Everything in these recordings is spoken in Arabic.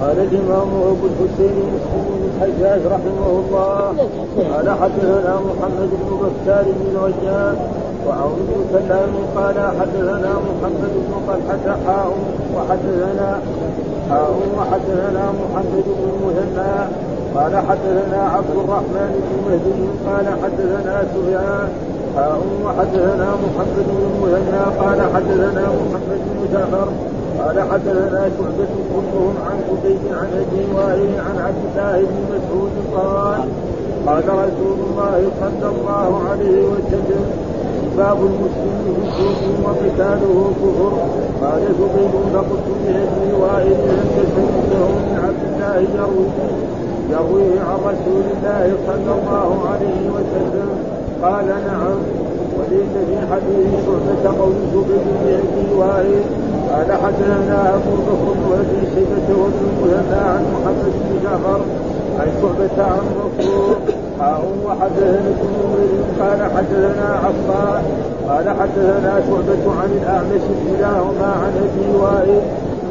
قال الإمام أبو الحسين مسلم بن الحجاج رحمه الله. قال حدثنا محمد بن بكار بن رجال وعون بن سلام قال حدثنا محمد بن طلحة حاء وحدثنا حاء وحدثنا محمد بن المثنى قال حدثنا عبد الرحمن بن مهدي. قال حدثنا سفيان. حاء وحدثنا محمد بن المثنى قال حدثنا محمد بن جعفر. قال حدثنا شعبة كلهم عن قتيب عن أبي وائل عن عبد الله بن مسعود قال قال رسول الله صلى الله عليه وسلم باب المسلم بالسوق وقتاله كفر. قال زبير فقلت لابي وائل لم تسمعه من عبد الله يروي يرويه عن رسول الله صلى الله عليه وسلم. قال نعم. وليس في حديث شعبة قول زبير لابي وائل قال حدثنا أبو بكر بن أبي شيبة وابن المثنى عن محمد بن جعفر عن شعبة عن مكروه حاء وحدثنا ابن نمير قال حدثنا عفان قال حدثنا شعبة عن الأعمش كلاهما عن أبي وائل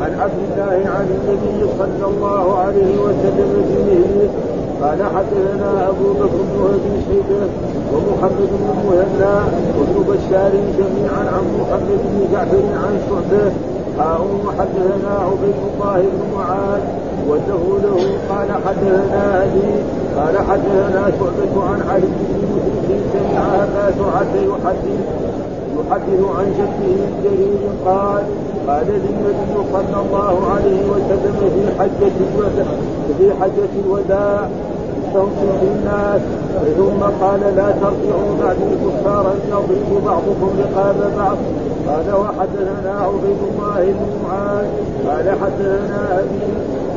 عن عبد الله عن النبي صلى الله عليه وسلم قال حدثنا أبو بكر بن أبي شيبة ومحمد بن المثنى وابن بشار جميعا عن محمد بن جعفر عن شعبة. حاء وحدثنا عبيد الله بن معاذ وله له قال حدثنا أبي قال حدثنا شعبة عن علي بن مسلم سمع أبا سرعة يحدث يحدث عن جده جرير قال قال لي النبي صلى الله عليه وسلم في حجة الوداع في حجة الوداع استوصوا بالناس ثم قال لا ترجعوا بعدي كفارا يضرب بعضكم رقاب بعض. قال وحدثنا عبيد الله بن معاذ. قال حدثنا أبي.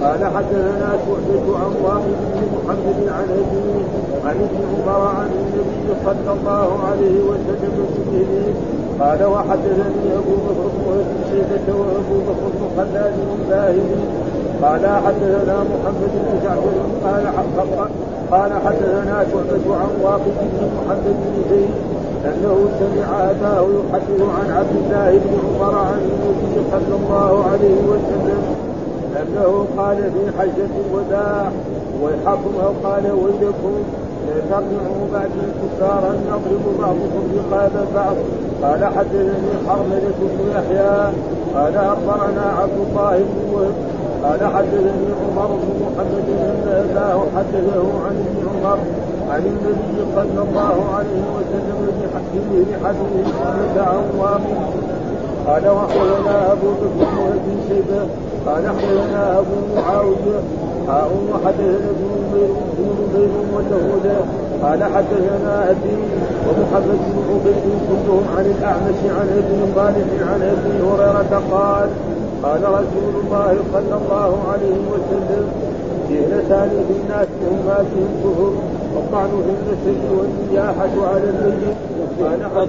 قال حدثنا شعبة عن واقد بن محمد عن ابي عن ابن عمر عن النبي صلى الله عليه وسلم بمثله. قال وحدثني أبو بكر بن شيبة وأبو بكر بن خلاد الباهلي قال حدثنا محمد بن جعفر قال قال حدثنا شعبة عن واقد بن محمد بن زيد أنه سمع أباه يحدث عن عبد الله بن عمر عن النبي صلى الله عليه وسلم أنه قال في حجة الوداع ويحكم أو قال ويلكم لا ترجعوا بعد كفارا نضرب بعضكم رقاب بعض. قال حدثني حرملة بن يحيى قال أخبرنا عبد الله بن قال حدثني عمر بن محمد ان اباه حدثه عن ابن عمر عن النبي صلى الله عليه وسلم بحديث حديث سنة عن قال واخبرنا أبو بكر بن شيبة قال احدثنا أبو معاوية. حاء وحدثنا ابن بن نمير وله قال حدثنا أبي ومحمد بن عبيد كلهم عن الأعمش عن ابن صالح عن أبي هريرة قال قال رسول الله صلى الله عليه وسلم جهلتان في الناس هما فيهم كفر والطعن في النسل والنياحة على الميت قال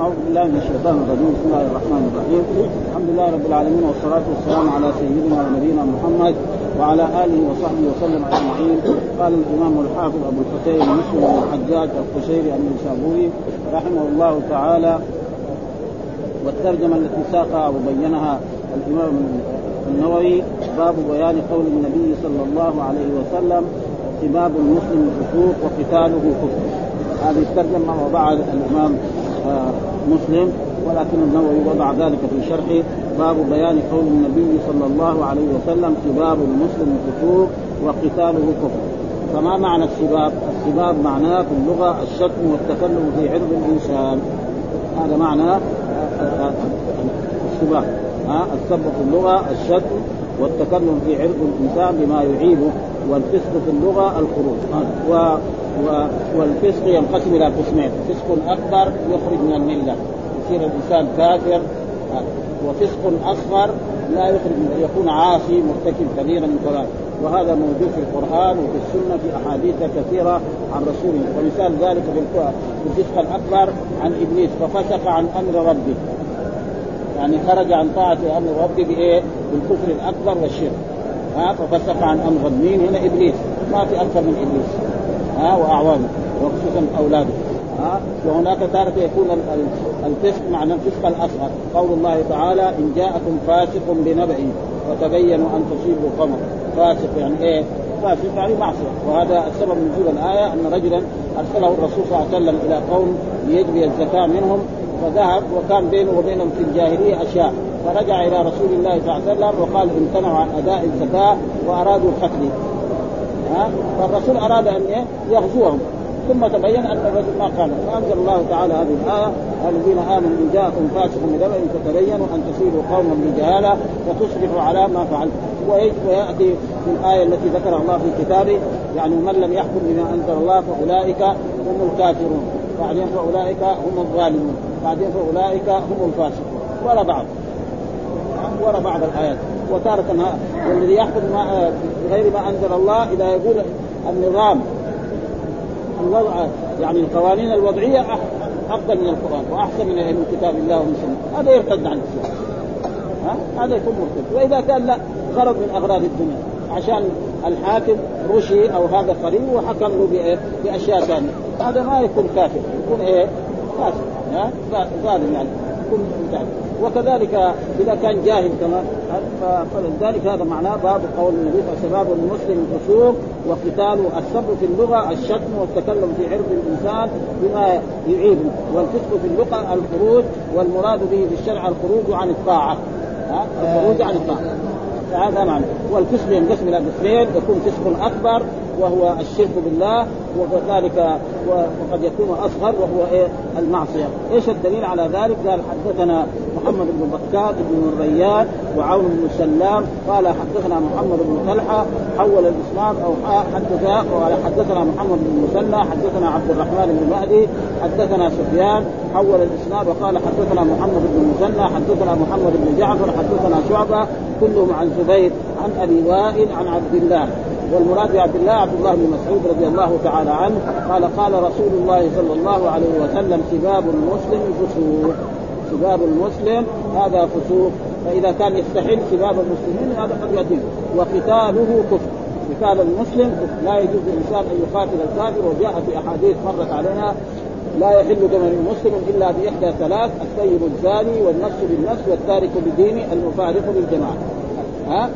أعوذ بالله من الشيطان الرجيم بسم الله الرحمن الرحيم. الحمد لله رب العالمين والصلاة والسلام على سيدنا ونبينا محمد وعلى آله وصحبه وسلم أجمعين. قال الإمام الحافظ أبو الحسين مسلم بن الحجاج القشيري النسابوري رحمه الله تعالى والترجمة التي ساقها أو بينها الإمام النووي باب بيان قول النبي صلى الله عليه وسلم سباب المسلم فسوق وقتاله كفر. هذه الترجمة وضعها الإمام مسلم ولكن النووي وضع ذلك في شرحه. باب بيان قول النبي صلى الله عليه وسلم سباب المسلم فسوق وقتاله كفر. فما معنى السباب؟ السباب معناه في اللغة الشتم والتكلم في عرض الإنسان. هذا معنى السباب ها؟ السب في اللغة الشتم والتكلم في عرض الإنسان بما يعيبه والفسق في اللغة الخروج. و و... والفسق ينقسم إلى قسمين. فسق أكبر يخرج من الملة. يصير الإنسان كافر وفسق أصغر لا يخرج يكون عاصي مرتكب كبيرا من كبائر. وهذا موجود في القرآن وفي السنة في أحاديث كثيرة عن رسوله ومثال ذلك في الفسق الأكبر عن إبليس. ففسق عن أمر ربه. يعني خرج عن طاعة أمر ربه بإيه؟ بالكفر الأكبر والشرك. ها؟ ففسق عن أمر مين؟ هنا إبليس. ما في أكثر من إبليس. ها؟ وأعوانه. وخصوصا أولاده. ها؟ وهناك تارة يكون الفسق معنى الفسق الأصغر. قول الله تعالى إن جاءكم فاسق بنبأ وتبينوا أن تصيبوا قوما فاسق يعني إيه؟ فاسق يعني معصية. وهذا السبب نزول الآية أن رجلا أرسله الرسول صلى الله عليه وسلم إلى قوم ليجري الزكاة منهم فذهب وكان بينه وبينهم في الجاهلية أشياء. فرجع إلى رسول الله صلى الله عليه وسلم وقال امتنعوا عن أداء الزكاة وأرادوا قتلي ها؟ فالرسول أراد أن يغزوهم. ثم تبين أن الرجل ما قال. فأنزل الله تعالى هذه الآية الذين آمنوا إن جاءكم فاسق بنبأ فتبينوا أن تصيبوا قوما بجهالة فتصبحوا على ما فعلتم. ويأتي في الآية التي ذكرها الله في كتابه يعني من لم يحكم بما أنزل الله فأولئك هم الكافرون. بعدين فأولئك هم الظالمون. بعدين فأولئك هم الفاسقون. ولا بعض. ولا بعض الآيات. وتارة والذي يحكم ما بغير ما أنزل الله إذا يقول النظام الوضع يعني القوانين الوضعية أفضل من القرآن وأحسن من كتاب الله ومن سنه هذا يرتد عن الإسلام. ها؟ هذا يكون مرتد. وإذا كان لا غرض من أغراض الدنيا. عشان الحاكم رشي أو هذا قريب وحكم له بأشياء ثانية. هذا ما يكون كافر يكون إيه؟ كافر ها؟ ظالم يعني. يكون كافر وكذلك إذا كان جاهل كمان فلذلك هذا معناه باب قول النبي صلى الله عليه وسلم المسلم الفسوق وقتاله السب في اللغة الشتم والتكلم في عرض الإنسان بما يعيب والفسق في اللغة الخروج والمراد به في الشرع الخروج عن الطاعة. الخروج عن الطاعة. هذا معنى. والفسق ينقسم إلى قسمين يكون فسق أكبر وهو الشرك بالله وكذلك وقد يكون أصغر وهو إيه؟ المعصية، إيش الدليل على ذلك؟ قال حدثنا محمد بن بكار بن الريان وعون بن سلام. قال حدثنا محمد بن طلحة حول الإسلام أو حدث قال حدثنا محمد بن مسنى حدثنا عبد الرحمن بن مهدي حدثنا سفيان حول الاسناد وقال حدثنا محمد بن مسنى حدثنا محمد بن جعفر حدثنا شعبة كلهم عن زبير عن أبي وائل عن عبد الله. والمراد بعبد الله عبد الله بن مسعود رضي الله تعالى عنه قال قال رسول الله صلى الله عليه وسلم سباب المسلم فسوق سباب المسلم هذا فسوق فإذا كان يستحل سباب المسلمين هذا قد يتم وقتاله كفر. قتال المسلم لا يجوز للإنسان أن يقاتل الكافر وجاء في أحاديث مرت علينا لا يحل دم المسلم إلا بإحدى ثلاث السيد الزاني والنفس بالنفس والتارك بدينه المفارق للجماعة. ها؟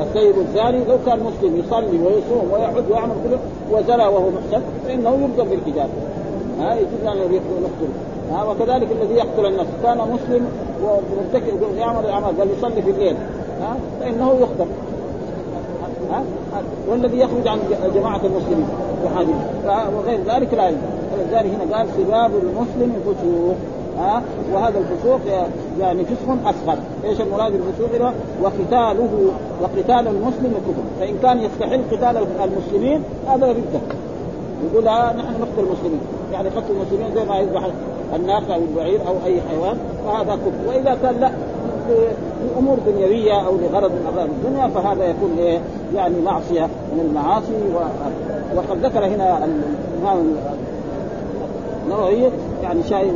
السيد الزاني لو كان مسلم يصلي ويصوم ويحج ويعمل كله وزنى وهو محسن فإنه يلزم بالحجاب ها يجوز أن يقتل ها وكذلك الذي يقتل النفس. كان مسلم ومرتكب يعمل الاعمال بل يصلي في الليل. ها فإنه يقتل. ها والذي يخرج عن جماعة المسلمين وغير ذلك لا يجوز. ولذلك هنا قال سباب المسلم فسوق ها وهذا الفسوق يعني فسق اصغر، إيش المراد بالفسوق هنا؟ وقتاله وقتال المسلم كفر، فإن كان يستحل قتال المسلمين هذا رده. يقول ها نحن نقتل المسلمين، يعني قتل المسلمين زي ما يذبح الناقه أو البعير أو أي حيوان فهذا كفر، وإذا كان لا لأمور دنيوية أو لغرض من أغراض الدنيا فهذا يكون إيه؟ يعني معصية من المعاصي و... وقد ذكر هنا الإمام النووي يعني شيء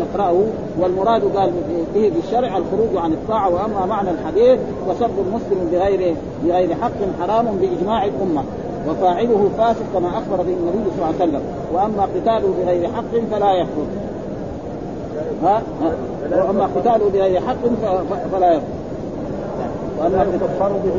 نقرأه والمراد قال به بالشرع الخروج عن الطاعة وأما معنى الحديث وسب المسلم بغير بغير حق حرام بإجماع الأمة وفاعله فاسق كما أخبر به النبي صلى الله عليه وسلم. وأما قتاله بغير حق فلا يكفر ها, ها؟ وأما قتاله بغير حق فلا يكفر واما يكفر به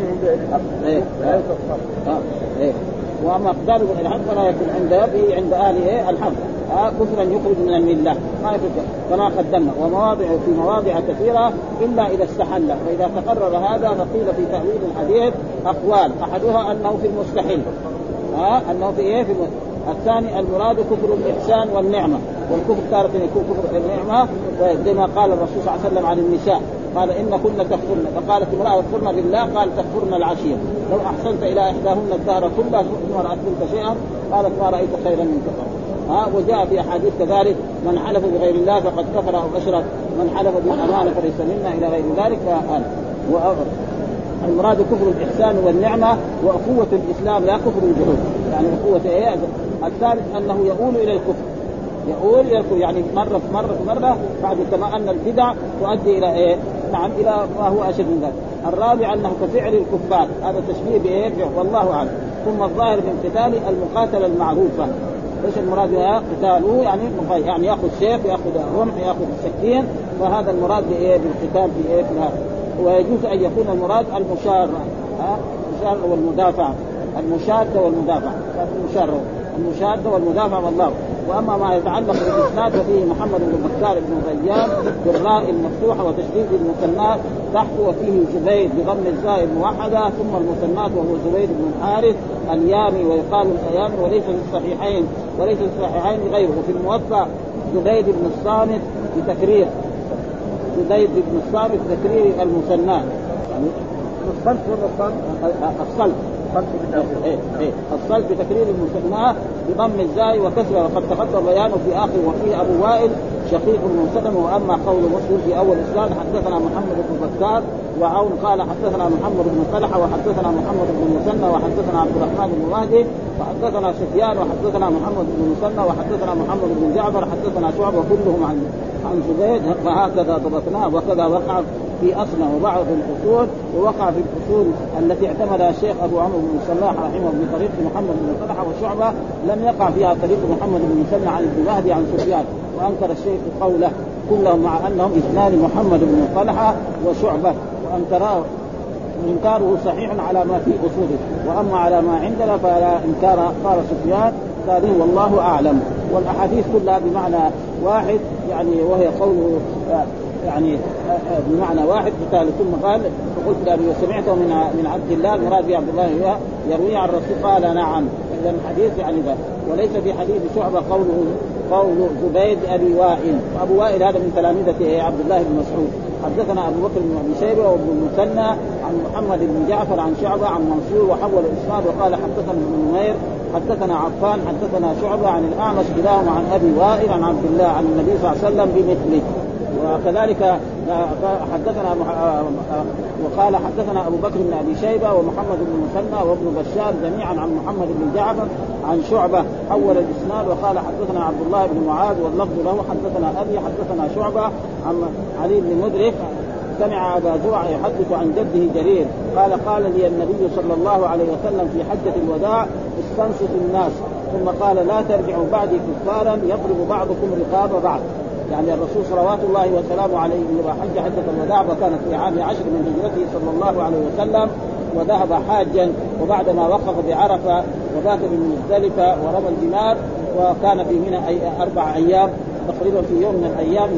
عند إيه لا يكفر. إيه وأما قتاله بغير حق فلا يكون عند عند أهل الحق آه كفرا يخرج من الملة. ما يكفر كما قدمنا. ومواضع في مواضع كثيرة إلا إذا استحل. فاذا تقرر هذا فقيل في تأويل الحديث أقوال. أحدها أنه في المستحيل. ها آه أنه في إيه؟ في الثاني المراد كفر الإحسان والنعمة. والكفر تارة يكون كفر النعمة زي ما قال الرسول صلى الله عليه وسلم عن النساء. قال إن كن تكفرن. فقالت امرأة يكفرن بالله قال تكفرن العشيره لو أحسنت إلى إحداهن الدهر كله ثم رأت منك شيئا قالت ما رأيت خيرا منك. ها وجاء في أحاديث كذلك من حلف بغير الله فقد كفر أو اشرك من حلف بالامانه فليس منا إلى غير ذلك فآل المراد كفر الإحسان والنعمة واخوه الإسلام لا كفر الجحود يعني اخوه إيه؟ الثالث أنه يؤول إلى الكفر. يؤول إلى الكفر. يعني مرة مرة مرة بعد كما أن البدع تؤدي إلى إيه؟ نعم إلى ما هو أشد من ذلك. الرابع أنه كفعل الكفار هذا تشبيه بايه؟ والله أعلم. ثم الظاهر من قتال المقاتله المعروفه إيش المراد بها؟ قتاله يعني يعني يأخذ سيف يأخذ رمح يأخذ سكين فهذا المراد بايه؟ بالقتال في إيه؟ في هذا ويجوز أن يكون المراد المشار ها المشار والمدافع المشاده والمدافع المشار المشادة والمدافع والله. وأما ما يتعلق بالاسناد ففيه محمد بن بكار بن غيان بالراء المفتوحه وتشديد المثنات تحت وفيه زبيد بضم الزاء الموحدة ثم المثنات وهو زبيد بن الحارث اليامي ويقال الأيامي وليس في الصحيحين وليس في الصحيحين غيره. وفي الموفى زبيد بن الصامت بتكرير. زبيد بن الصامت بتكرير المثنات يعني ولا الصلب إيه إيه. الصلب بتكرير المثناه بضم الزاي وكسره. وقد تقدم بيانه في آخر وفيه أبو وائل شقيق المنسلم وأما قول مسلم في أول اسلام حدثنا محمد بن بكار وعون قال حدثنا محمد بن طلحة وحدثنا محمد بن مسنى وحدثنا عبد الرحمن بن مهدي وحدثنا سفيان وحدثنا محمد بن مسنى وحدثنا محمد بن جعفر حدثنا شعبة كلهم عن عن زبيد وهكذا ضبطناه وكذا وقع في اصله وبعض الأصول ووقع في الأصول التي اعتمدها الشيخ أبو عمرو بن صلاح رحمه الله بطريق محمد بن طلحة وشعبة لم يقع فيها طريق محمد بن مسلم عن ابن مهدي عن سفيان وأنكر الشيخ قوله كلهم مع أنهم اثنان محمد بن طلحة وشعبة. وانكراه إنكاره صحيح على ما في أصوله. وأما على ما عندنا فلا إنكار. قال سفيان قال والله أعلم. والأحاديث كلها بمعنى واحد يعني وهي قوله يعني بمعنى واحد. قال ثم قال فقلت لابي وسمعته من من عبد الله المراد به عبد الله يروي عن الرسول قال نعم. إذا الحديث يعني ذا. وليس في حديث شعبة قوله قول زبيد أبي وائل. وأبو وائل هذا من تلامذته عبد الله بن مسعود. حدثنا أبو بكر بن أبي شيبة وابن المثنى عن محمد بن جعفر عن شعبة عن منصور وحول الإسناد وقال حدثنا ابن نمير حدثنا عفان حدثنا شعبة عن الأعمش كلاهما عن أبي وائل عن عبد الله عن النبي صلى الله عليه وسلم بمثله. وكذلك حدثنا وقال حدثنا أبو بكر بن أبي شيبة ومحمد بن المثنى وابن بشار جميعا عن محمد بن جعفر عن شعبة حول الإسناد وقال حدثنا عبد الله بن معاذ واللفظ له حدثنا أبي حدثنا شعبة عن علي بن مدرك سمع أبا زرع يحدث عن جده جرير قال قال لي النبي صلى الله عليه وسلم في حجة الوداع استنصت الناس. ثم قال لا ترجعوا بعدي كفارا يضرب بعضكم رقاب بعض. يعني الرسول صلوات الله وسلامه عليه لما حج حجة الوداع وكانت في عام عشر من هجرته صلى الله عليه وسلم وذهب حاجا وبعدما وقف بعرفة وبات بمزدلفه ورمى الجمار وكان في منى أي أربع أيام تقريبا في يوم من الأيام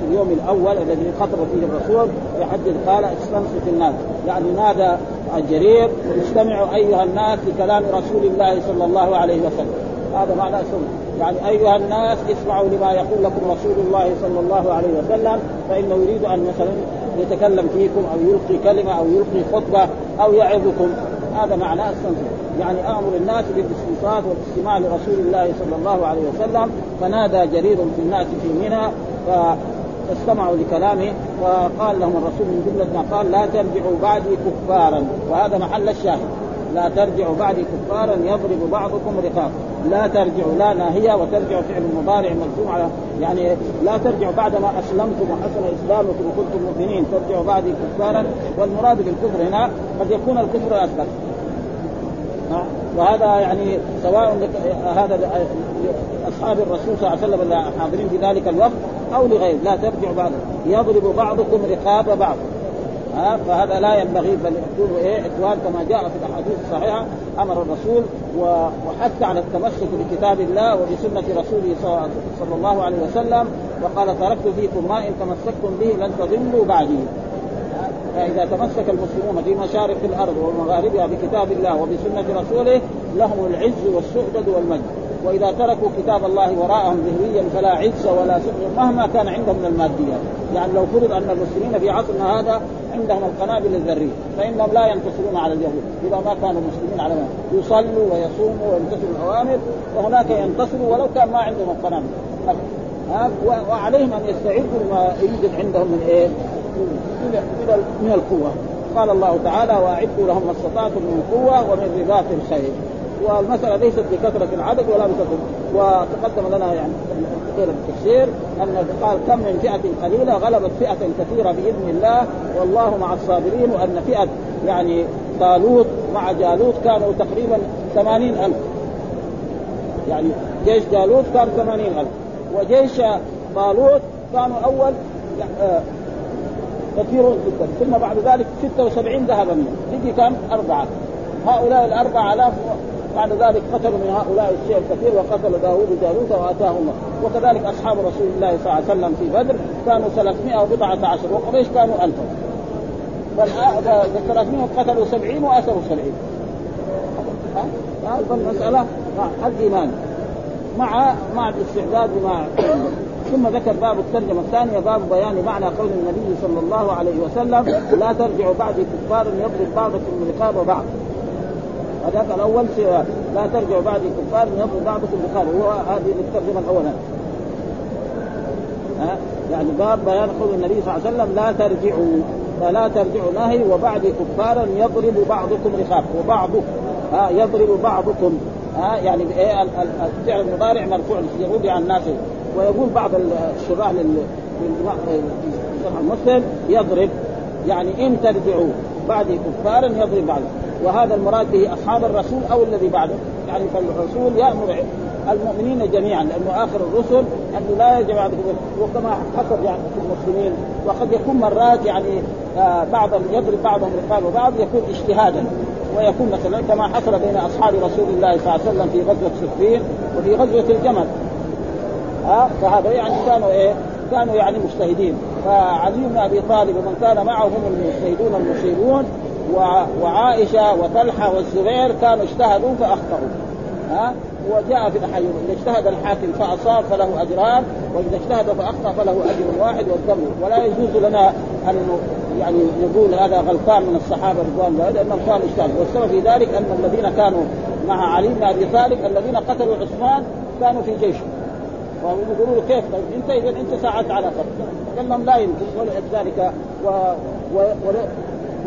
في اليوم الأول الذي خطب فيه الرسول يحدث قال استنصت الناس. يعني نادى الجرير استمعوا أيها الناس لكلام رسول الله صلى الله عليه وسلم. هذا معنى سنه يعني أيها الناس اسمعوا لما يقول لكم رسول الله صلى الله عليه وسلم فإنه يريد أن مثلا يتكلم فيكم أو يلقي كلمة أو يلقي خطبة أو يعظكم. هذا معناه السنسور يعني آمر الناس بالاستنصات والاستماع لرسول الله صلى الله عليه وسلم فنادى جرير في الناس في منى فاستمعوا لكلامه فقال لهم الرسول من جملة ما قال لا ترجعوا بعدي كفارا. وهذا محل الشاهد. لا ترجعوا بعدي كفارا يضرب بعضكم رقاب. لا ترجعوا لا ناهية وترجعوا فعل المضارع ملزوم على يعني لا ترجعوا بعدما أسلمتم وحسن إسلامكم وكنتم مؤمنين. ترجعوا بعدي كفارا والمراد بالكفر هنا قد يكون الكفر أكبر. وهذا يعني سواء هذا أصحاب الرسول صلى الله عليه وسلم الحاضرين في ذلك الوقت أو لغير لا ترجعوا بعد يضرب بعضكم رقاب بعض. ها فهذا لا ينبغي بل يكون إيه اخوان كما جاء في الأحاديث الصحيحة أمر الرسول وحث على التمسك بكتاب الله وبسنة رسوله صلى الله عليه وسلم وقال تركت فيكم ما إن تمسكتم به لن تضلوا بعدي. فإذا تمسك المسلمون في مشارق الأرض ومغاربها بكتاب الله وبسنة رسوله لهم العز والسؤدد والمجد. وإذا تركوا كتاب الله وراءهم ذهنيا فلا عز ولا سؤدد مهما كان عندهم من الماديات. يعني لو فرض أن المسلمين في عصرنا هذا عندهم القنابل الذرية فإنهم لا ينتصرون على اليهود إذا ما كانوا مسلمين على ما. يصلوا ويصوموا ويمتثلوا الأوامر وهناك ينتصروا ولو كان ما عندهم القنابل. ها وعليهم أن يستعدوا لما يوجد عندهم من إيه؟ من القوة. قال الله تعالى وأعدوا لهم ما استطعتم من قوة ومن رباط الخير والمسألة ليست بكثرة العدد ولا بكثرة وتقدم لنا يعني غير التفسير أن قال كم من فئة قليلة غلبت فئة كثيرة بإذن الله والله مع الصابرين وأن فئة يعني طالوت مع جالوت كانوا تقريبا ثمانين ألف. يعني جيش جالوت كان ثمانين ألف وجيش طالوت كانوا أول آه، كثيرون جدا ثم بعد ذلك 76 ذهب منهم يجي كم؟ أربعة. هؤلاء الأربعة آلاف بعد ذلك قتلوا من هؤلاء الشيء الكثير وقتل داوود جالوت واتاه الله وكذلك أصحاب رسول الله صلى الله عليه وسلم في بدر كانوا 300 وبضعة عشر وقريش كانوا 1000 بل 300 قتلوا 70 وأسروا 70 فالمسألة الإيمان مع مع الاستعداد ومع ثم ذكر باب الترجمة الثانية باب بيان معنى قول النبي صلى الله عليه وسلم لا ترجعوا بعد كفار يضرب بعضكم رقاب بعض. هذاك الأول لا ترجعوا بعد كفار يضرب بعضكم رقاب وهو هذه الترجمة الأولى. ها؟ يعني باب بيان قول النبي صلى الله عليه وسلم لا ترجعوا. فلا ترجعوا نهي وبعد كفارا يضرب بعضكم رقاب وبعضكم ها يضرب بعضكم. ها؟ يعني بايه الفعل المضارع مرفوع يقول عن الناس. ويقول بعض الشراح المسلم يضرب. يعني إن ترجعوا بعد كفارا يضرب بعض. وهذا المراد به أصحاب الرسول أو الذي بعده. يعني فالرسول يأمر المؤمنين جميعا لأنه آخر الرسل أنه لا يجب بعد وكما حصل يعني في المسلمين. وقد يكون مرات يعني آه بعضهم يضرب بعضهم رقاب وبعض يكون اجتهادا. ويكون مثلا كما حصل بين أصحاب رسول الله صلى الله عليه وسلم في غزوة صفين وفي غزوة الجمل. ها فهذا يعني كانوا إيه؟ كانوا يعني مجتهدين. فعلي بن أبي طالب ومن كان معه هم المجتهدون المصيبون وعائشة وطلحة والزبير كانوا اجتهدوا فأخطأوا. ها؟ وجاء في الاحاديث إذا اجتهد الحاكم فأصاب فله أجران وإذا اجتهد فأخطأ فله أجر واحد والدم ولا يجوز لنا أن يعني نقول هذا غلطان من الصحابة رضوان الله لانهم كانوا اجتهدوا. والسبب في ذلك أن الذين كانوا مع علي بن أبي طالب الذين قتلوا عثمان كانوا في جيشه ويقولوا له كيف؟ طيب أنت اذا أنت ساعدت على قتل قال لهم لا يمكن ولذلك و... و... و...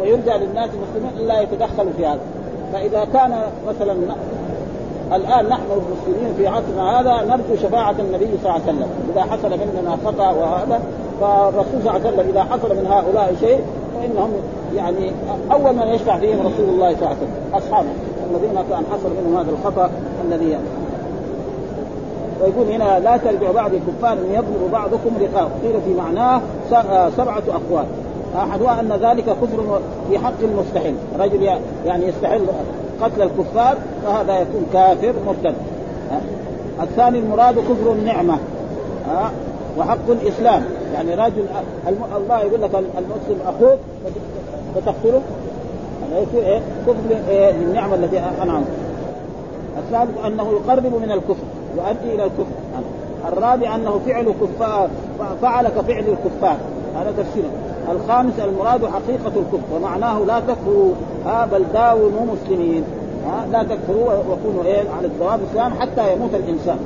ويرجى للناس المسلمين ألا يتدخلوا في هذا. فإذا كان مثلا الآن نحن المسلمين في عصرنا هذا نرجو شفاعة النبي صلى الله عليه وسلم. إذا حصل مننا خطأ وهذا فالرسول صلى الله عليه وسلم إذا حصل من هؤلاء شيء فإنهم يعني أول من يشفع فيهم رسول الله صلى الله عليه وسلم أصحابه الذين كان حصل منهم هذا الخطأ الذي يعني. ويقول هنا لا ترجع بعد كفار يضرب بعضكم رقاب. قيل في معناه سبعة أقوال. احدها ان ذلك كفر في حق المستحل رجل يعني يستحل قتل الكفار فهذا يكون كافر مرتد الثاني المراد كفر النعمة. وحق الإسلام. يعني رجل الله يقول لك المسلم أخوك فتقتله؟ هذا يكون إيه؟ كفر إيه؟ للنعمة التي انعم الثالث أنه يقرب من الكفر يؤدي إلى الكفر. الرابع أنه فعل كفار فعل كفعل الكفار. هذا تفسيره. الخامس المراد حقيقة الكفر ومعناه لا تكفروا ها بل داوموا مسلمين ها لا تكفروا وكونوا إيه؟ على الدوام الإسلام حتى يموت الإنسان.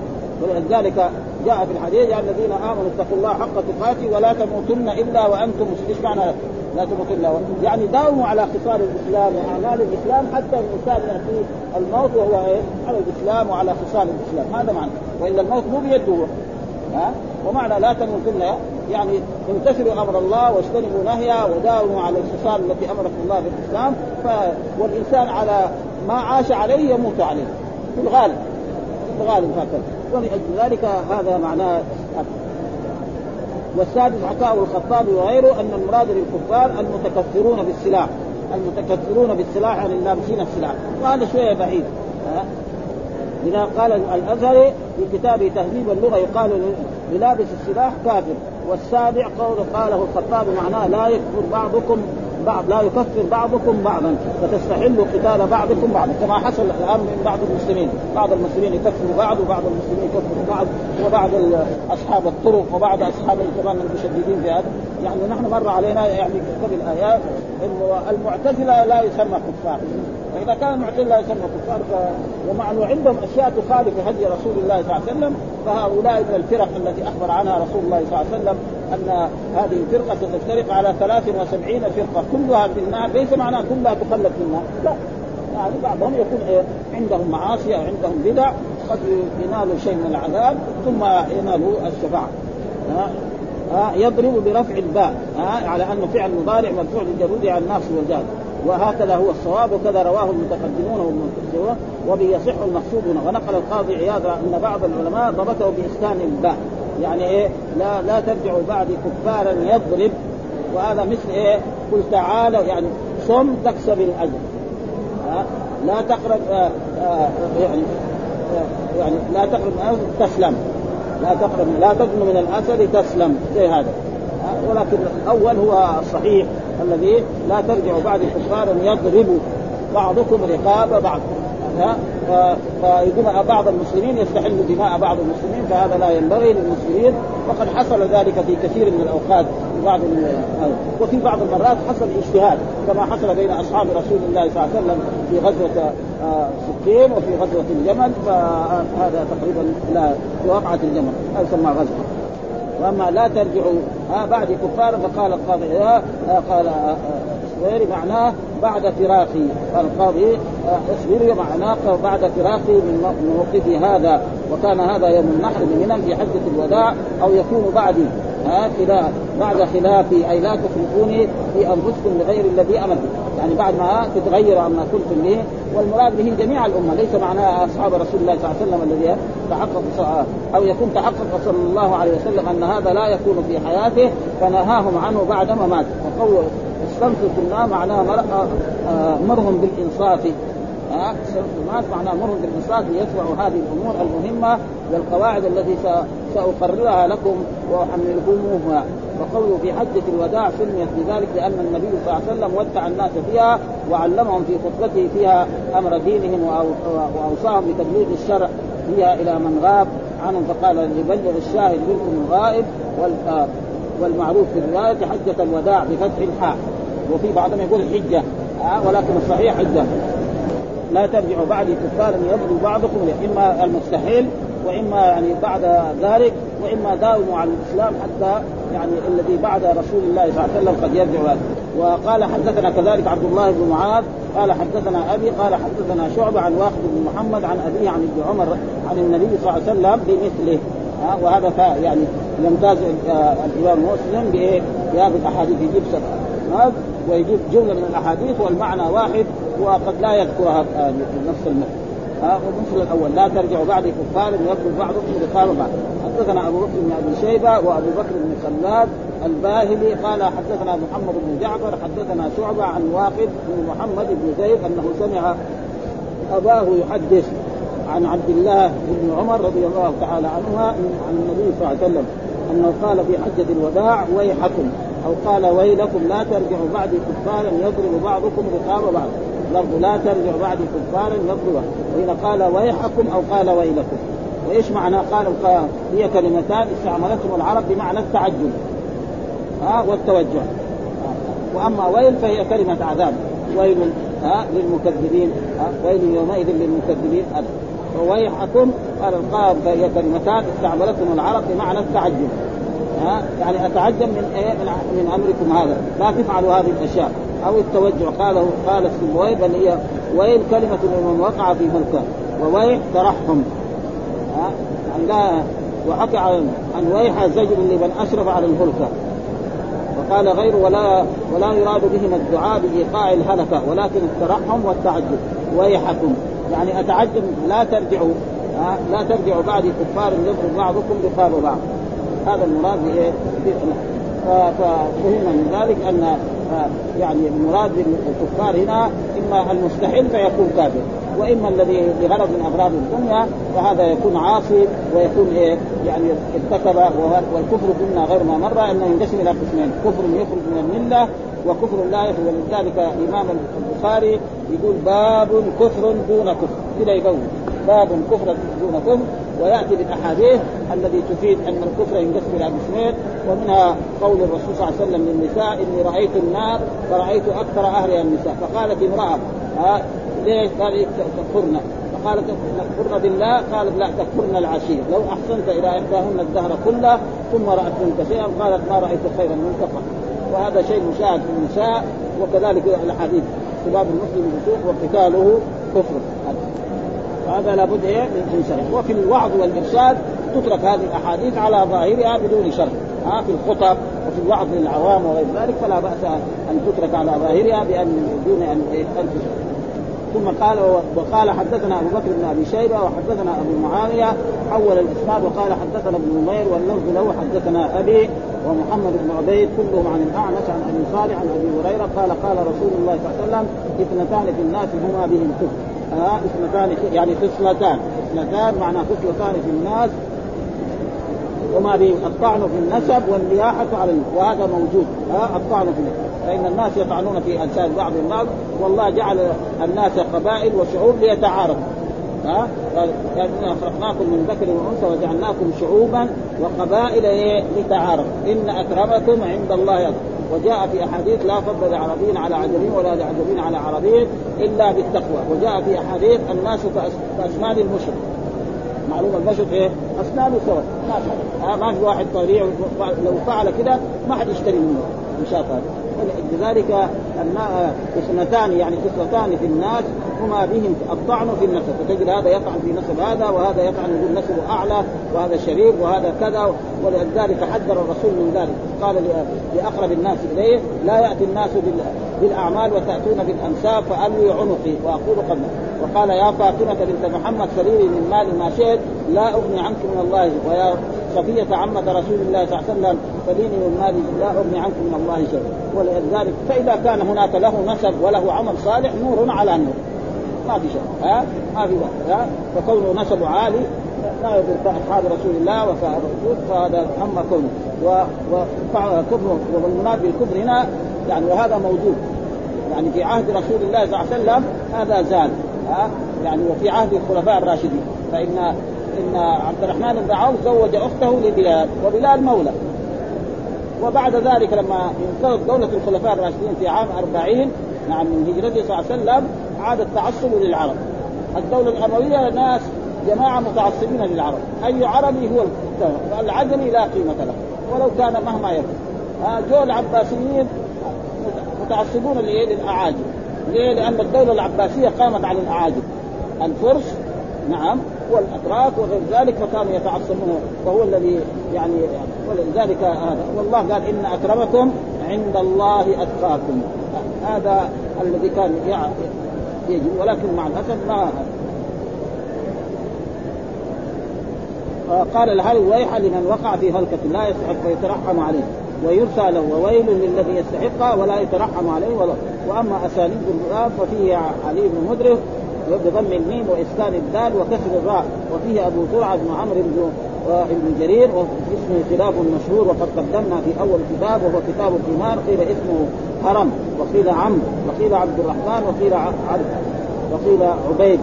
ولذلك جاء في الحديث يا الذين آمنوا اتقوا الله حق تقاته ولا تموتن إلا وأنتم إيش معنى لا تموتن يعني داوموا على خصال الإسلام وأعمال الإسلام حتى الإنسان ياتيه الموت وهو إيه؟ على الإسلام وعلى خصال الإسلام. هذا معنى. وإلا الموت مو بيده ها؟ ومعنى لا تموتن يعني امتثلوا أمر الله واجتنبوا نهيه وداوموا على الخصال التي أمركم الله في الاسلام ف... والإنسان على ما عاش عليه يموت عليه. في الغالب في الغالب هكذا. ولأجل ذلك هذا معناه والسادس حكاه الخطابي وغيره أن المراد بالكفار المتكثرون بالسلاح المتكثرون بالسلاح عن اللابسين السلاح. وهذا شوية بعيد. لذا قال الأزهري في كتابه تهذيب اللغة يقال للابس السلاح كافر. والسابع قول قاله الخطاب معناه لا يكفر بعضكم بعض لا يكفر بعضكم بعضا فتستحل قتال بعضكم بعضا كما حصل الآن من بعض المسلمين. بعض المسلمين يكفروا بعض وبعض المسلمين يكفروا بعض وبعض اصحاب الطرق وبعض أصحاب كمان المشددين في هذا. يعني نحن مر علينا يعني قبل آيات إنه المعتزلة لا يسمى كفار. فإذا كان المعتزله لا يسمى كفار ف... ومع أنه عندهم أشياء تخالف هدي رسول الله صلى الله عليه وسلم فهؤلاء من الفرق التي أخبر عنها رسول الله صلى الله عليه وسلم أن هذه الفرقة ستفترق على 73 فرقة كلها في النار. ليس معناه كلها تخلد في النار. لا. يعني بعضهم يكون إيه عندهم معاصي أو عندهم بدع قد ينالوا شيء من العذاب ثم ينالوا الشفاعة. ها؟ يضرب برفع الباء ها؟ على انه فعل مضارع مرفوع للجرود على الناس والجاد وهكذا هو الصواب وكذا رواه المتقدمون والمتأخرون وبه يصح المقصود هنا. ونقل القاضي عياض أن بعض العلماء ضبطه بإسكان الباء يعني إيه؟ لا لا ترجعوا بعد كفارا يضرب. وهذا مثل إيه؟ قل تعالوا يعني صم تكسب الأجر. لا تقرب آه آه يعني آه يعني لا تقرب تسلم. لا تقرب لا تدن من الاسد تسلم. زي هذا. ولكن الأول هو الصحيح الذي لا ترجعوا بعد كفارا يضرب بعضكم رقاب بعض. فيقوم بعض المسلمين يستحل دماء بعض المسلمين فهذا لا ينبغي للمسلمين. وقد حصل ذلك في كثير من الأوقات في بعض وفي بعض المرات حصل اجتهاد كما حصل بين أصحاب رسول الله صلى الله عليه وسلم في غزوة آه، سكين وفي غزوة الجمل فهذا تقريبا لا في وقعه الجمل هذا يسمى غزوة. وأما لا ترجعوا آه بعد كفار فقال القاضي آه قال آه الصغير معناه بعد فراقي. القاضي اصبري معناه بعد فراقي من موقفي هذا. وكان هذا يوم النحر من منى في حجة الوداع أو يكون بعدي ها خلاف بعد خلافي أي لا تخلفوني في أنفسكم لغير الذي به يعني بعد ما تتغير عما كنتم به والمراد به جميع الأمة ليس معناه أصحاب رسول الله صلى الله عليه وسلم الذي تحقق أو يكون تحقق صلى الله عليه وسلم أن هذا لا يكون في حياته فنهاهم عنه بعدما مات. وقول استنصف الله معناه مرهم بالإنصاف. الناس معناه مرهم بالانصاف ليتبعوا هذه الأمور المهمة والقواعد التي ساقررها لكم وأحملكموها. وقوله في حجة الوداع سميت بذلك لأن النبي صلى الله عليه وسلم ودع الناس فيها وعلمهم في خطبته فيها أمر دينهم وأوصاهم بتبليغ الشرع فيها إلى من غاب عنهم. فقال ليبلغ الشاهد منكم الغائب والمعروف في الرواية حجة الوداع بفتح الحاء. وفي بعضهم يقول حجة آه ولكن الصحيح حجة. لا ترجعوا بعد كفارا يبدو بعضكم إما المستحيل وإما يعني بعد ذلك وإما داوموا على الإسلام حتى يعني الذي بعد رسول الله صلى الله عليه وسلم قد يرجع. وقال حدثنا كذلك عبد الله بن معاذ قال حدثنا أبي قال حدثنا شعبة عن واخد بن محمد عن أبيه عن ابن عمر عن النبي صلى الله عليه وسلم بمثله. ها وهذا يعني يمتاز آه، الإمام مسلم بإيه؟ بهذه الأحاديث يجيب سبب ويجيب جملة من الأحاديث والمعنى واحد. وقد لا يذكرها آه، نفس المثل. ومثل الأول لا ترجعوا بعد كفار يقبل بعضكم لقال بعض. حدثنا أبو بكر بن أبي شيبة وأبو بكر بن خلاد الباهلي قال حدثنا محمد بن جعفر حدثنا شعبة عن واقد بن محمد بن زيد أنه سمع أباه يحدث عن عبد الله بن عمر رضي الله تعالى عنها عن النبي صلى الله عليه وسلم أنه قال في حجة الوداع ويحكم. أو قال ويلكم لا ترجعوا بعد كفارا يضرب بعضكم رقاب بعض. لفظ لا ترجعوا بعد كفارا يضرب وهنا قال ويحكم أو قال ويلكم. وإيش معنى قال؟ هي كلمتان استعملتهم العرب بمعنى التعجب ها والتوجه. وأما ويل فهي كلمة عذاب. ويل ها للمكذبين. ها ويل يومئذ للمكذبين. وويحكم قال القاب هي كلمتان استعملتهم العرب بمعنى التعجب ها؟ يعني أتعجب من إيه؟ من, أمركم هذا. لا تفعلوا هذه الأشياء. أو التوجع قاله قال السبوي بل هي ويل كلمة لمن وقع في ملكه. وويل ترحم. ها؟ يعني لا وحكى عن عن ويح زجر لمن أشرف على الهلكه وقال غير ولا ولا يراد بهم الدعاء بإيقاع الهلكة ولكن الترحم والتعجب. ويحكم. يعني أتعجب. لا ترجعوا. لا ترجعوا بعد كفار يضرب بعضكم رقاب بعض هذا المراد بإيه؟ ففهم من ذلك أن يعني المراد بالكفار هنا إما المستحيل فيكون كافر وإما الذي بغرض من أغراض الدنيا فهذا يكون عاصي ويكون إيه؟ يعني ارتكب والكفر قلنا غير ما مر إنه ينقسم إلى قسمين كفر يخرج من الملة وكفر لا يخرج ولذلك الامام البخاري يقول باب كفر دون كفر. كذا يقول. باب كفر دون كفر ويأتي بالأحاديث الذي تفيد أن الكفر ينقسم إلى قسمين ومنها قول الرسول صلى الله عليه وسلم للنساء إني رأيت النار فرأيت أكثر أهلها النساء. فقالت امرأة ها ليش؟ قال تكفرن. فقالت تكفرن بالله؟ قالت لا تكفرن العشير. لو أحسنت إلى إحداهن الدهر كله ثم رات منك شيئا قالت ما رأيت خيرا منك وهذا شيء مشاهد في النساء وكذلك الأحاديث. سباب المسلم بسوق وقتاله كفر. هذا لابد إيه؟ من شرح. وفي الوعظ والإرشاد تترك هذه الأحاديث على ظاهرها بدون شرح. ها في الخطب في الوعظ للعوام وغير ذلك فلا بأس أن تترك على ظاهرها بان دون أن أن ثم قال وقال حدثنا أبو بكر بن أبي شيبة وحدثنا أبو معاوية حول الإسناد وقال حدثنا ابن نمير واللفظ له حدثنا أبي ومحمد بن عبيد كلهم عن الأعمش عن أبي صالح عن أبي هريرة قال قال رسول الله صلى الله عليه وسلم اثنتان في الناس هما بهم كفر. اثنتان يعني خصلتان اثنتان معنى خصلتان في الناس وما بهم الطعن في النسب والنياحة على وهذا موجود ها الطعن في النسب. فإن الناس يطعنون في أنساب بعض البعض والله جعل الناس قبائل وشعوب ليتعارفوا. ها قال خلقناكم من ذكر وأنثى وجعلناكم شعوبا وقبائل؟ لتعارفوا إن أكرمكم عند الله. وجاء في أحاديث لا فضل لعربي على عجمي ولا لعجمي على عربي إلا بالتقوى وجاء في أحاديث الناس كاسنان المشرك معلوم المشط إيه؟ اسنانه سواء ما ما في واحد طريع لو فعل كده ما حد يشتري منه مشاط هذا لذلك اثنتان يعني خصلتان في الناس هما بهم الطعن في النسب فتجد هذا يطعن في نسب هذا وهذا يطعن يقول نسبه أعلى وهذا شريف وهذا كذا ولذلك حذر الرسول من ذلك. قال لأقرب الناس إليه لا يأتي الناس بالأعمال وتأتون بالأنساب فألوي عنقي وأقول قد وقال يا فاطمة بنت محمد سريري من مال ما شئت لا أغني عنك من الله ويا صفية عمة رسول الله صلى الله عليه وسلم فديني من مالي لا أغني عنكم من الله شيئا. ولذلك فإذا كان هناك له نسب وله عمل صالح نور على نور. ما في شيء ها؟ ما في وقت ها؟ فكونه نسب عالي لا يضر اصحاب رسول الله وكالرسول فهذا أما كونه. وكفر والمراد بالكفر هنا يعني وهذا موجود. يعني في عهد رسول الله صلى الله عليه وسلم هذا زال ها؟ يعني وفي عهد الخلفاء الراشدين. فان إن عبد الرحمن بن عوف زوج أخته لبلال وبلال مولى. وبعد ذلك لما انقضت دولة الخلفاء الراشدين في عام 40 نعم من هجرته صلى الله عليه وسلم عاد التعصب للعرب. الدولة الأموية ناس جماعة متعصبين للعرب. أي عربي هو العجمي لا قيمة له. ولو كان مهما يكن. جو العباسيين متعصبون للأعاجم ليه؟ لأن الدولة العباسية قامت على الأعاجم. الفرس نعم والأتراك وغير ذلك فكانوا يتعصبون. وهو الذي يعني ولذلك هذا. والله قال إن أكرمكم عند الله أتقاكم. هذا الذي كان يجب ولكن مع الاسف ما قال هل ويح لمن وقع في هلكة لا يستحق فيترحم عليه ويرسى له وويل للذي يستحق ولا يترحم عليه ولا وأما اساليب الرؤى ففيه علي بن مدرك بضم الميم وإسكان الدال وكسر الراء وفيه أبو زرعه بن عمرو بن ابن جرير واسمه خلاف مشهور وقد قدمنا في أول كتاب وهو كتاب الإيمان قيل اسمه هرم وقيل عم وقيل عبد الرحمن وقيل عبد وقيل عبيد.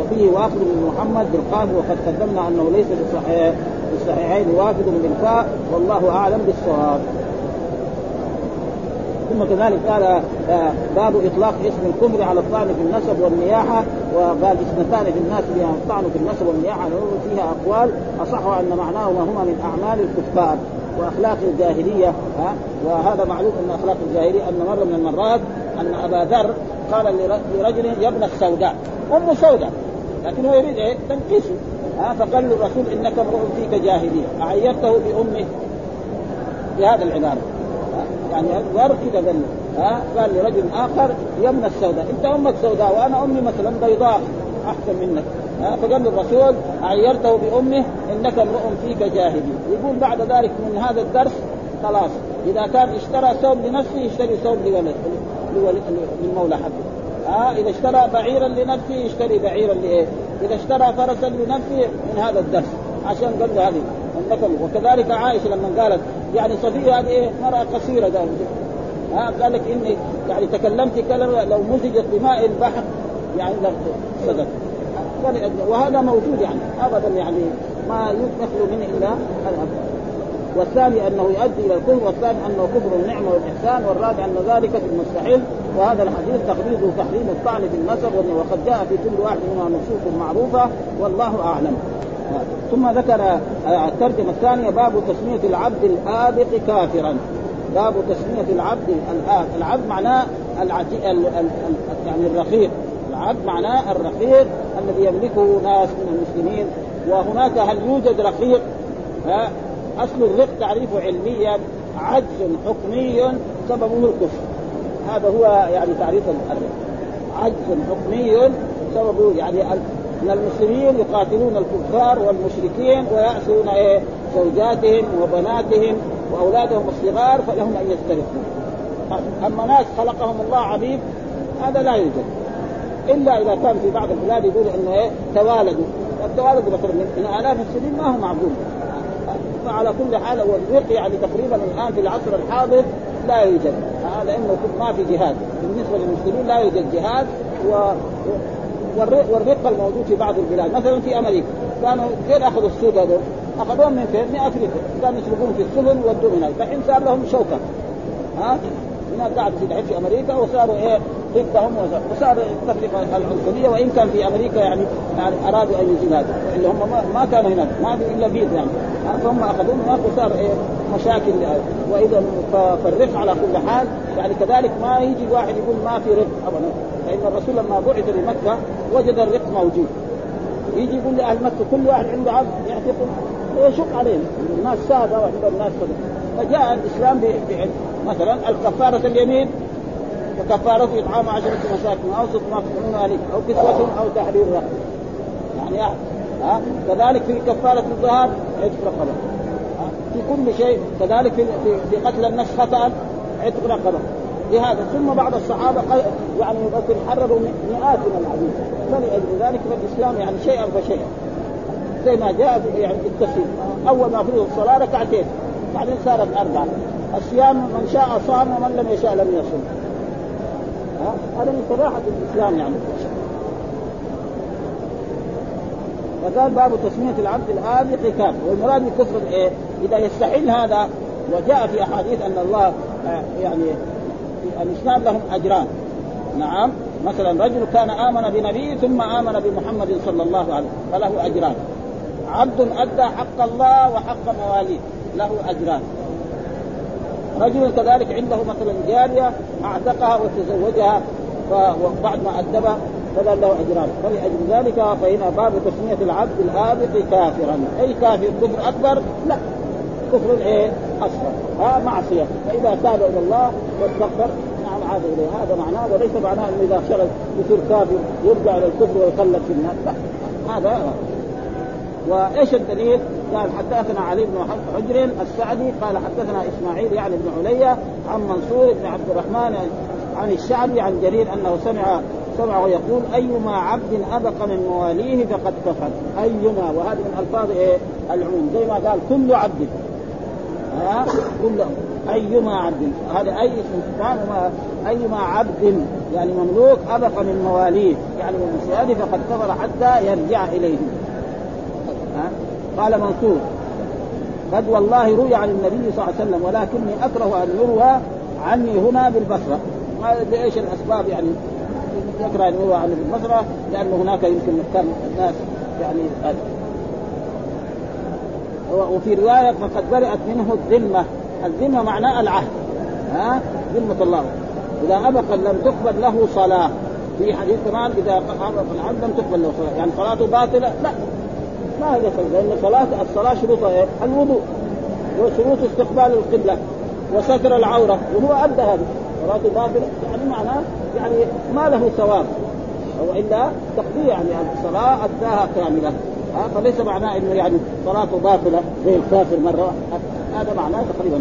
وفيه وافد بن محمد بالقاف وقد قدمنا أنه ليس في الصحيحين وافد بالفاء والله أعلم بالصواب. ثم كذلك قال آه، باب إطلاق اسم الكفر على الطعن في النسب والنياحة وقال اثنتان في الناس الطعن في النسب والنياحة فيها أقوال اصحها أن معناهما هما من أعمال الكفار. وأخلاق الجاهلية ها؟ وهذا معلوم أن أخلاق الجاهلية أن مرة من المرات أن أبا ذر قال لرجل يا ابن السوداء أم سوداء لكن هو يريد إيه؟ تنقيسه ها؟ فقال له الرسول إنك امرؤ فيك جاهلية أعيرته بأمه؟ بهذا العبارة يعني ذر كذا قال ها؟ قال لرجل آخر يا ابن السوداء أنت أمك سوداء وأنا أمي مثلا بيضاء أحسن منك. فقال الرسول عيرته بأمه إنك امرؤ فيك جاهلي يقول بعد ذلك من هذا الدرس خلاص إذا كان اشترى ثوب لنفسه يشتري ثوب لولد للمولى حقه ها إذا اشترى بعيرا لنفسه يشتري بعيرا لإيه؟ إذا اشترى فرسا لنفسه من هذا الدرس. عشان قال هذه وكذلك عائشة لما قالت يعني صفية هذه إيه؟ مراه قصيرة قال ها قال لك إني يعني تكلمت كلمة لو مزجت بماء البحر يعني صدق. وهذا موجود يعني ابدا يعني ما يدخل منه إلا الابد والثاني أنه يؤدي إلى الكفر والثاني انه كفر النعمه والإحسان والرابع أن ذلك في المستحيل. وهذا الحديث تقليده تحريم الطعن في النسب وقد جاء في كل واحد منها نصوص معروفة. والله أعلم. ثم ذكر الترجمة الثانية باب تسمية العبد الآبق كافرا. باب تسمية العبد الآبق العبد معناه العتي... ال... ال... ال... يعني الرقيق العبد معناه الرقيق الذي يملكه ناس من المسلمين وهناك هل يوجد رقيق؟ ها؟ أصل الرق تعريفه علميا عجز حكمي سببه الكفر. هذا هو يعني تعريف الرق عجز حكمي سببه يعني ان المسلمين يقاتلون الكفار والمشركين ويأسرون إيه؟ زوجاتهم وبناتهم وأولادهم الصغار فلهم أن يسترقوا. أما ناس خلقهم الله عبيد هذا لا يوجد. إلا إذا كان في بعض البلاد يقول إنه إيه توالدوا التوالد مثلا من آلاف السنين ما هو معقول. فعلى كل حال هو الرق يعني تقريبا الآن في العصر الحاضر لا يوجد. لأنه ما في جهاد. بالنسبة للمسلمين لا يوجد جهاد. و والرق الموجود في بعض البلاد. مثلا في أمريكا. كانوا فين أخذوا السود هذول؟ أخذوهم من فين؟ من أفريقيا. كانوا يسلكون في السفن ويودوهم هناك فالحين صار لهم شوكة. ها هناك قاعد في في أمريكا وصاروا إيه ضدهم وصار التفرقه العنصريه وإن كان في أمريكا يعني يعني أرادوا أن يزيلوا هذا. اللي هم ما كانوا هناك ما في إلا بيض يعني. فهم اخذوهم هناك وصار إيه مشاكل وإذا فالرفق على كل حال يعني كذلك ما يجي واحد يقول ما في رفق ابدا. فإن الرسول لما بعث لمكة وجد الرفق موجود. يجي يقول لأهل مكة كل واحد عنده عبد يعتقد. يشق عليهم. الناس سادة وعند الناس كذا فجاء الإسلام بعلم مثلا الكفارة اليمين وكفارة إطعام عشرة مساكين. أو ست ما عليك. أو كسوة أو تحرير رقبة يعني ها؟ كذلك في كفارة الظهار عتق رقبة. في كل شيء. كذلك في في قتل النفس خطأ عتق رقبة. لهذا ثم بعض الصحابة يعني يمكن حرروا مئات من العبيد فلأجل ذلك فالإسلام يعني شيئا فشيئا زي ما جاء يعني بالتفصيل أول ما فرض الصلاة ركعتين. بعدين صارت أربعة. الصيام من شاء صام ومن لم يشاء لم يصم هذا من صراحة الإسلام يعني. وقال باب تسمية العبد الآبق كافر والمراد بكفر إيه؟ إذا يستحل هذا وجاء في أحاديث أن الله آه، يعني الإسلام لهم أجران. نعم. مثلا رجل كان آمن بنبي ثم آمن بمحمد صلى الله عليه وسلم. فله أجران. عبد أدى حق الله وحق مواليه له أجران. رجل كذلك عنده مثلا جارية أعتقها وتزوجها وبعد ما ادبها فلا له أجران. فلأجل ذلك فهنا باب تسمية العبد الابق كافرا. أي كافر؟ كفر أكبر؟ لا. كفر إيه؟ أصغر. ها معصية. فإذا تاب إلى الله واستغفر نعم عاد إليه. هذا معناه وليس معناه إنه إذا شغل يصير كافر يرجع إلى الكفر ويخلد في النار. لا. هذا. وإيش الدليل؟ قال حدثنا علي بن حجر السعدي قال حدثنا إسماعيل يعني بن عليا عن منصور بن عبد الرحمن عن الشعبي عن جرير أنه سمع سمعه يقول أيما عبد أبق من مواليه فقد كفر. أيما وهذه من ألفاظ إيه؟ العموم. زي ما قال كل عبد. ها؟ كل أيما عبد. هذا أي اسم أيما عبد. يعني مملوك أبق من مواليه. يعني من فقد كفر حتى يرجع إليه. قال منصور قد والله روي عن النبي صلى الله عليه وسلم ولكني أكره أن يروى عني هنا بالبصرة. بايش الأسباب يعني يكره أن يروى عني بالبصرة لأنه هناك يمكن كان الناس يعني وفي رواية فقد برئت منه الذمة. الذمة معناه العهد. ها؟ ذمة الله. إذا أبق لم تقبل له صلاة. في حديث كمان إذا ابق العبد لم تقبل له صلاة. يعني صلاته باطلة؟ لا. ما هي صلاة لأن صلاة الصلاة شروطها إيه؟ الوضوء وشروط استقبال القبلة وستر العورة وهو أدى هذه صلاة باطلة يعني معناه يعني ما له ثواب. أو إلا تقضي يعني الصلاة أداها كاملة. ها فليس معناه إنه يعني صلاته باطلة زي الكافر مرة هذا معناه تقريبا.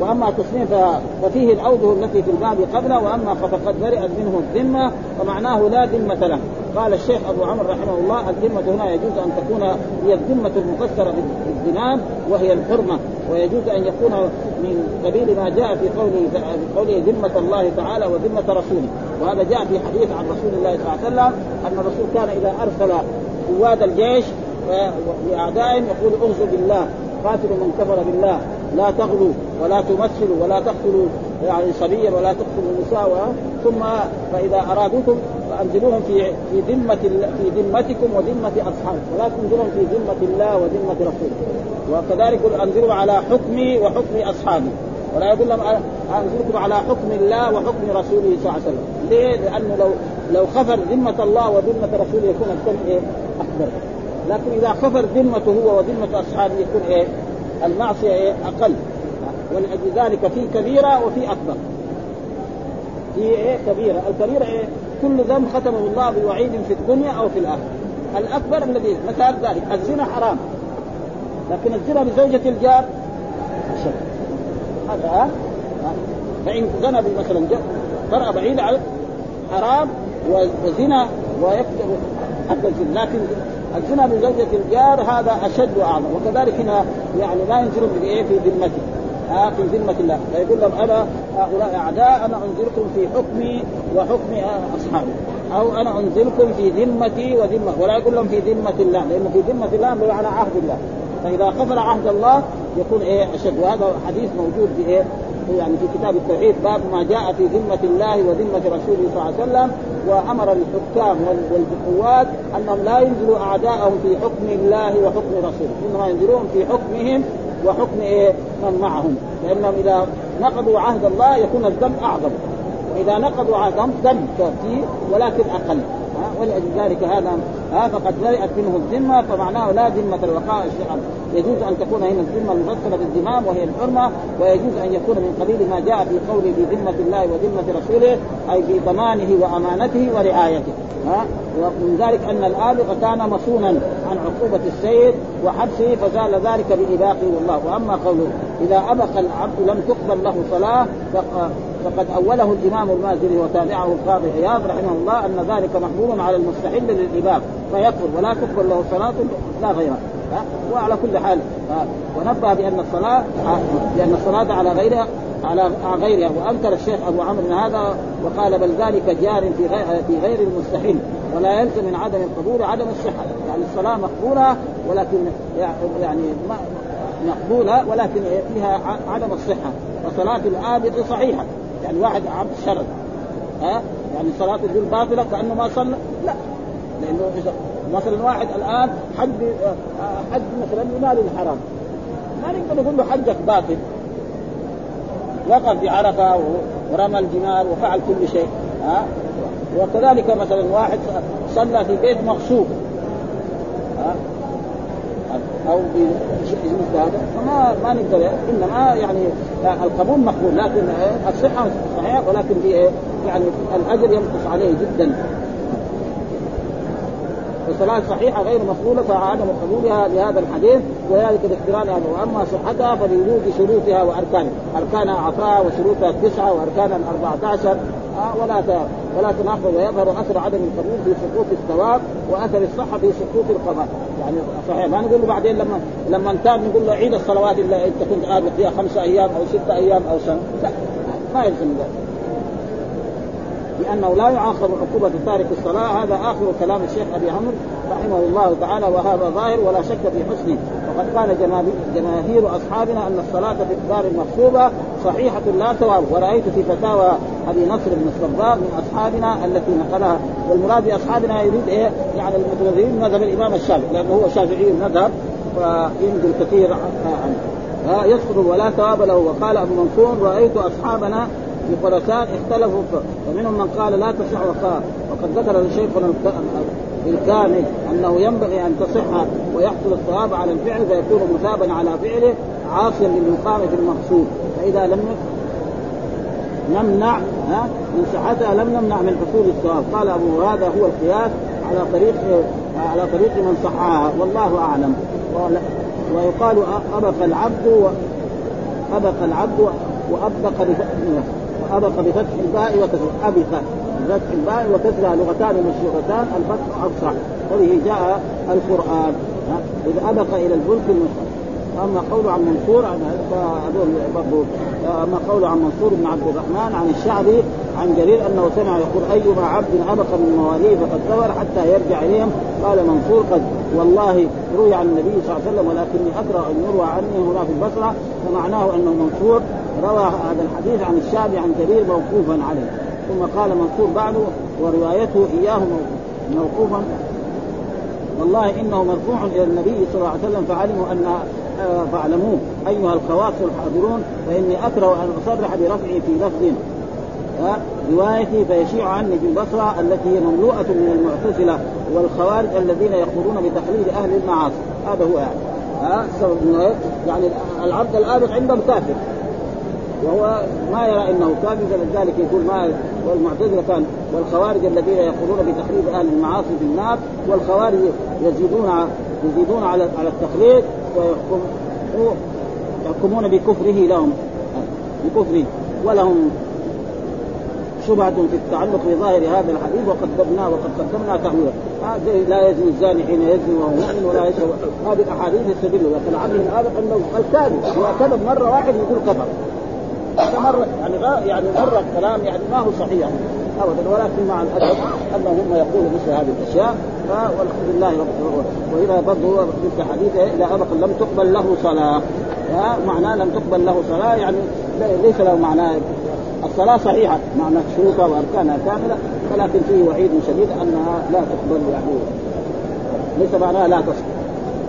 وأما تصنيف ففيه الاوجه التي في الباب قبله وأما فقد برئت منه الذمة فمعناه لا ذمة له. قال الشيخ أبو عمر رحمه الله الذمة هنا يجوز أن تكون هي الذمة المفسره بالذناب وهي الحرمة ويجوز أن يكون من قبيل ما جاء في قوله في قوله ذمة الله تعالى وذمة رسوله. وهذا جاء في حديث عن رسول الله صلى الله عليه وسلم أن الرسول كان إذا أرسل قواد الجيش لاعدائهم يقول اغزوا بالله قاتلوا من كفر بالله لا تغلوا ولا تمثلوا ولا تقتلوا يعني صبيا ولا تقتلوا النساء ثم فإذا أرادوكم فانزلوهم في في ذمة في ذمتكم وذمة أصحابكم. ولا تنزلهم في ذمة الله وذمة رسوله. وكذلك أنزلوا على حكمي وحكم أصحابي. ولا يقول لهم أنزلكم على حكم الله وحكم رسوله صلى الله عليه وسلم. ليه؟ لأنه لو لو خفر ذمة الله وذمة رسوله يكون الكل إيه؟ أكبر. لكن إذا خفر ذمته هو وذمة أصحابه يكون إيه؟ المعصية إيه؟ أقل. ولأجل ذلك في كبيرة وفي أكبر. في إيه؟ كبيرة. الكبيرة إيه؟ كل ذنب ختمه الله بوعيد في الدنيا أو في الآخرة. الأكبر الذي مثال ذلك الزنا حرام. لكن الزنا بزوجة الجار أشد. هذا فإن زنى مثلا مرأة بعيدة عن حرام وزنا ويكتب حتى الزنا. لكن الزنا بزوجة الجار هذا أشد وأعظم. وكذلك هنا يعني لا ينزل في في ذمته. آه في ذمة الله. فيقول لهم أنا هؤلاء أعداء أنا أنزلكم في حكمي وحكم أصحابي. أو أنا أنزلكم في ذمتي وذمة. ولا يقول لهم في ذمة الله لأنه في ذمة الله بمعنى عهد الله. فإذا خفر عهد الله يكون إيه أشد. وهذا حديث موجود في إيه يعني في كتاب التوحيد باب ما جاء في ذمة الله وذمة رسوله صلى الله عليه وسلم وأمر الحكام والقوات أنهم لا ينزلوا أعداءهم في حكم الله وحكم رسوله. إنما ينزلون في حكمهم وحكم إيه؟ من معهم. لأنهم إذا نقضوا عهد الله يكون الذنب أعظم. وإذا نقضوا عهدهم ذنب كثير ولكن أقل. ولأجل ذلك هذا ها فقد برئت منه الذمة فمعناه لا ذمة الوقاء يجوز أن تكون هنا الذمة المفصله بالذمام وهي الحرمة ويجوز أن يكون من قبيل ما جاء في قوله بذمة الله وذمة رسوله أي في ضمانه وأمانته ورعايته. ها؟ ومن ذلك أن الآبق كان مصونا عن عقوبة السيد وحبسه فزال ذلك بإباقه والله. وأما قوله إذا أبق العبد لم تقبل له صلاة فقد أوله الإمام المازري وتابعه القاضي عياض رحمه الله أن ذلك محمول على المستحل للإباق فيكفر ولا تقبل له صلاة لا غيرها وعلى كل حال ونبه بأن الصلاة لأن الصلاة على غيرها على غيرها وأنكر الشيخ أبو عمرو هذا وقال بل ذلك جار في غير في غير المستحيل ولا يلزم من عدم القبول عدم الصحة يعني الصلاة مقبولة ولكن يعني مقبولة ولكن فيها عدم الصحة. وصلاه العابد صحيحة. يعني واحد عبد شرد. ها؟ يعني صلاة الذل باطلة كأنه ما صلى؟ لا. لأنه إذا مثلا واحد الآن حج حج مثلا بمال الحرام. ما نقدر نقول له حجك باطل. وقف بعرفه ورمى الجمال وفعل كل شيء. ها؟ وكذلك مثلا واحد صلى في بيت مغصوب أو مثل هذا فما ما نقدر إنما يعني القبول مقبول لكن الصحة صحيحه ولكن في يعني الأجر ينقص عليه جدا. الصلاة صحيحة غير مقبولة فعدم قبولها لهذا الحديث وذلك باقترانها وأما صحتها فلوجود شروطها وأركانها، اركانها عطاء وشروطها التسعة عشر آه ولا ولا تناقض ويظهر أثر عدم القبول في سقوط الثواب وأثر الصحة في سقوط القضاء، يعني صحيح ما نقول له بعدين لما لما انتهى نقول له عيد الصلوات اللي أنت كنت قابل فيها خمسة أيام أو ستة أيام أو سنة، لا ما يلزم ذلك. لأنه لا يعاقب عقوبة تارك الصلاة هذا آخر كلام الشيخ أبي عمرو رحمه الله تعالى وهذا ظاهر ولا شك في حسنه. وقد قال جماهير أصحابنا أن الصلاة في الدار المغصوبه صحيحة لا ثواب ورأيت في فتاوى أبي نصر بن الصباغ من أصحابنا التي نقلها. والمراد بأصحابنا يريد إيه؟ يعني المتنزلين مذهب الإمام الشافعي لأنه هو شافعي المذهب فينزل كثير عنه. يسقط ولا ثواب له. وقال أبو منصور رأيت أصحابنا في اختلفوا ومنهم من قال لا تصح وقال وقد ذكر شيخنا الكامل أنه ينبغي أن تصح ويحصل الصواب على الفعل فيكون مثابا على فعله عاصيا للمقام في المقصود. فإذا لم نمنع ها من صحتها لم نمنع من حصول الصواب قال أبو هذا هو القياس على طريق على طريق من صحها والله أعلم. ويقال أبق العبد أبق العبد وأبق وابق بفتح الباء وكسر أبق. بفتح الباء وكسرها لغتان مشهورتان الفتح افصح وبه جاء القرآن. اذا أبق إلى الفلك المشهور أما قوله عن منصور عن هذول برضه أما قوله عن منصور بن عبد الرحمن عن الشعبي عن جرير أنه سمع يقول أيما عبد أبق من مواليه فقد كفر حتى يرجع إليهم. قال منصور قد والله روي عن النبي صلى الله عليه وسلم ولكني أكره أن يروى عني هنا في البصرة فمعناه انه منصور روى هذا الحديث عن الشعبي عن جرير موقوفا عليه. ثم قال منصور بعده وروايته إياه موقوفا. والله إنه مرفوع إلى النبي صلى الله عليه وسلم فعلموا أن آه، فاعلموه. أيها الخواص الحاضرون فإني أكره أن أصرح برفعه في لفظ آه، روايتي فيشيع عني في البصرة التي هي مملوءة من المعتزلة والخوارج الذين يقولون بتقليد أهل المعاصي. هذا هو يعني. ها آه يعني العبد الآبق عندهم كافر. وهو ما يرى إنه كافر فلذلك يقول ما والمعتزله كان والخوارج الذين يقولون بتخريب أهل المعاصي في النار والخوارج يزيدون يزيدون على على التخليد ويحكم يحكمون بكفره لهم بكفره ولهم شبهة في التعلق بظاهر هذا الحديث وقدمنا وقد قدمنا تأويله لا يزني الزاني حين يزني وهو مؤمن ولا يشرب هذه الأحاديث يستدل لكن العبد هذا أنه الكاذب هو كذب مرة واحد يقول كفر. مره يعني يعني مرة الكلام يعني ما هو صحيح ابدا ولكن مع الأدب أنه هم يقولوا مثل هذه الأشياء والحمد لله رب وإذا برضه مثل حديثه إذا أبق لم تقبل له صلاة. معناه لم تقبل له صلاة يعني ليس له معناه الصلاة صحيحة معنى شروطها وأركانها كاملة ولكن فيه وعيد شديد أنها لا تقبل يعني. ليس معناها لا تصح.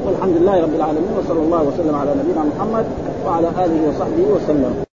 والحمد لله رب العالمين وصلى الله وسلم على نبينا محمد وعلى آله وصحبه وسلم.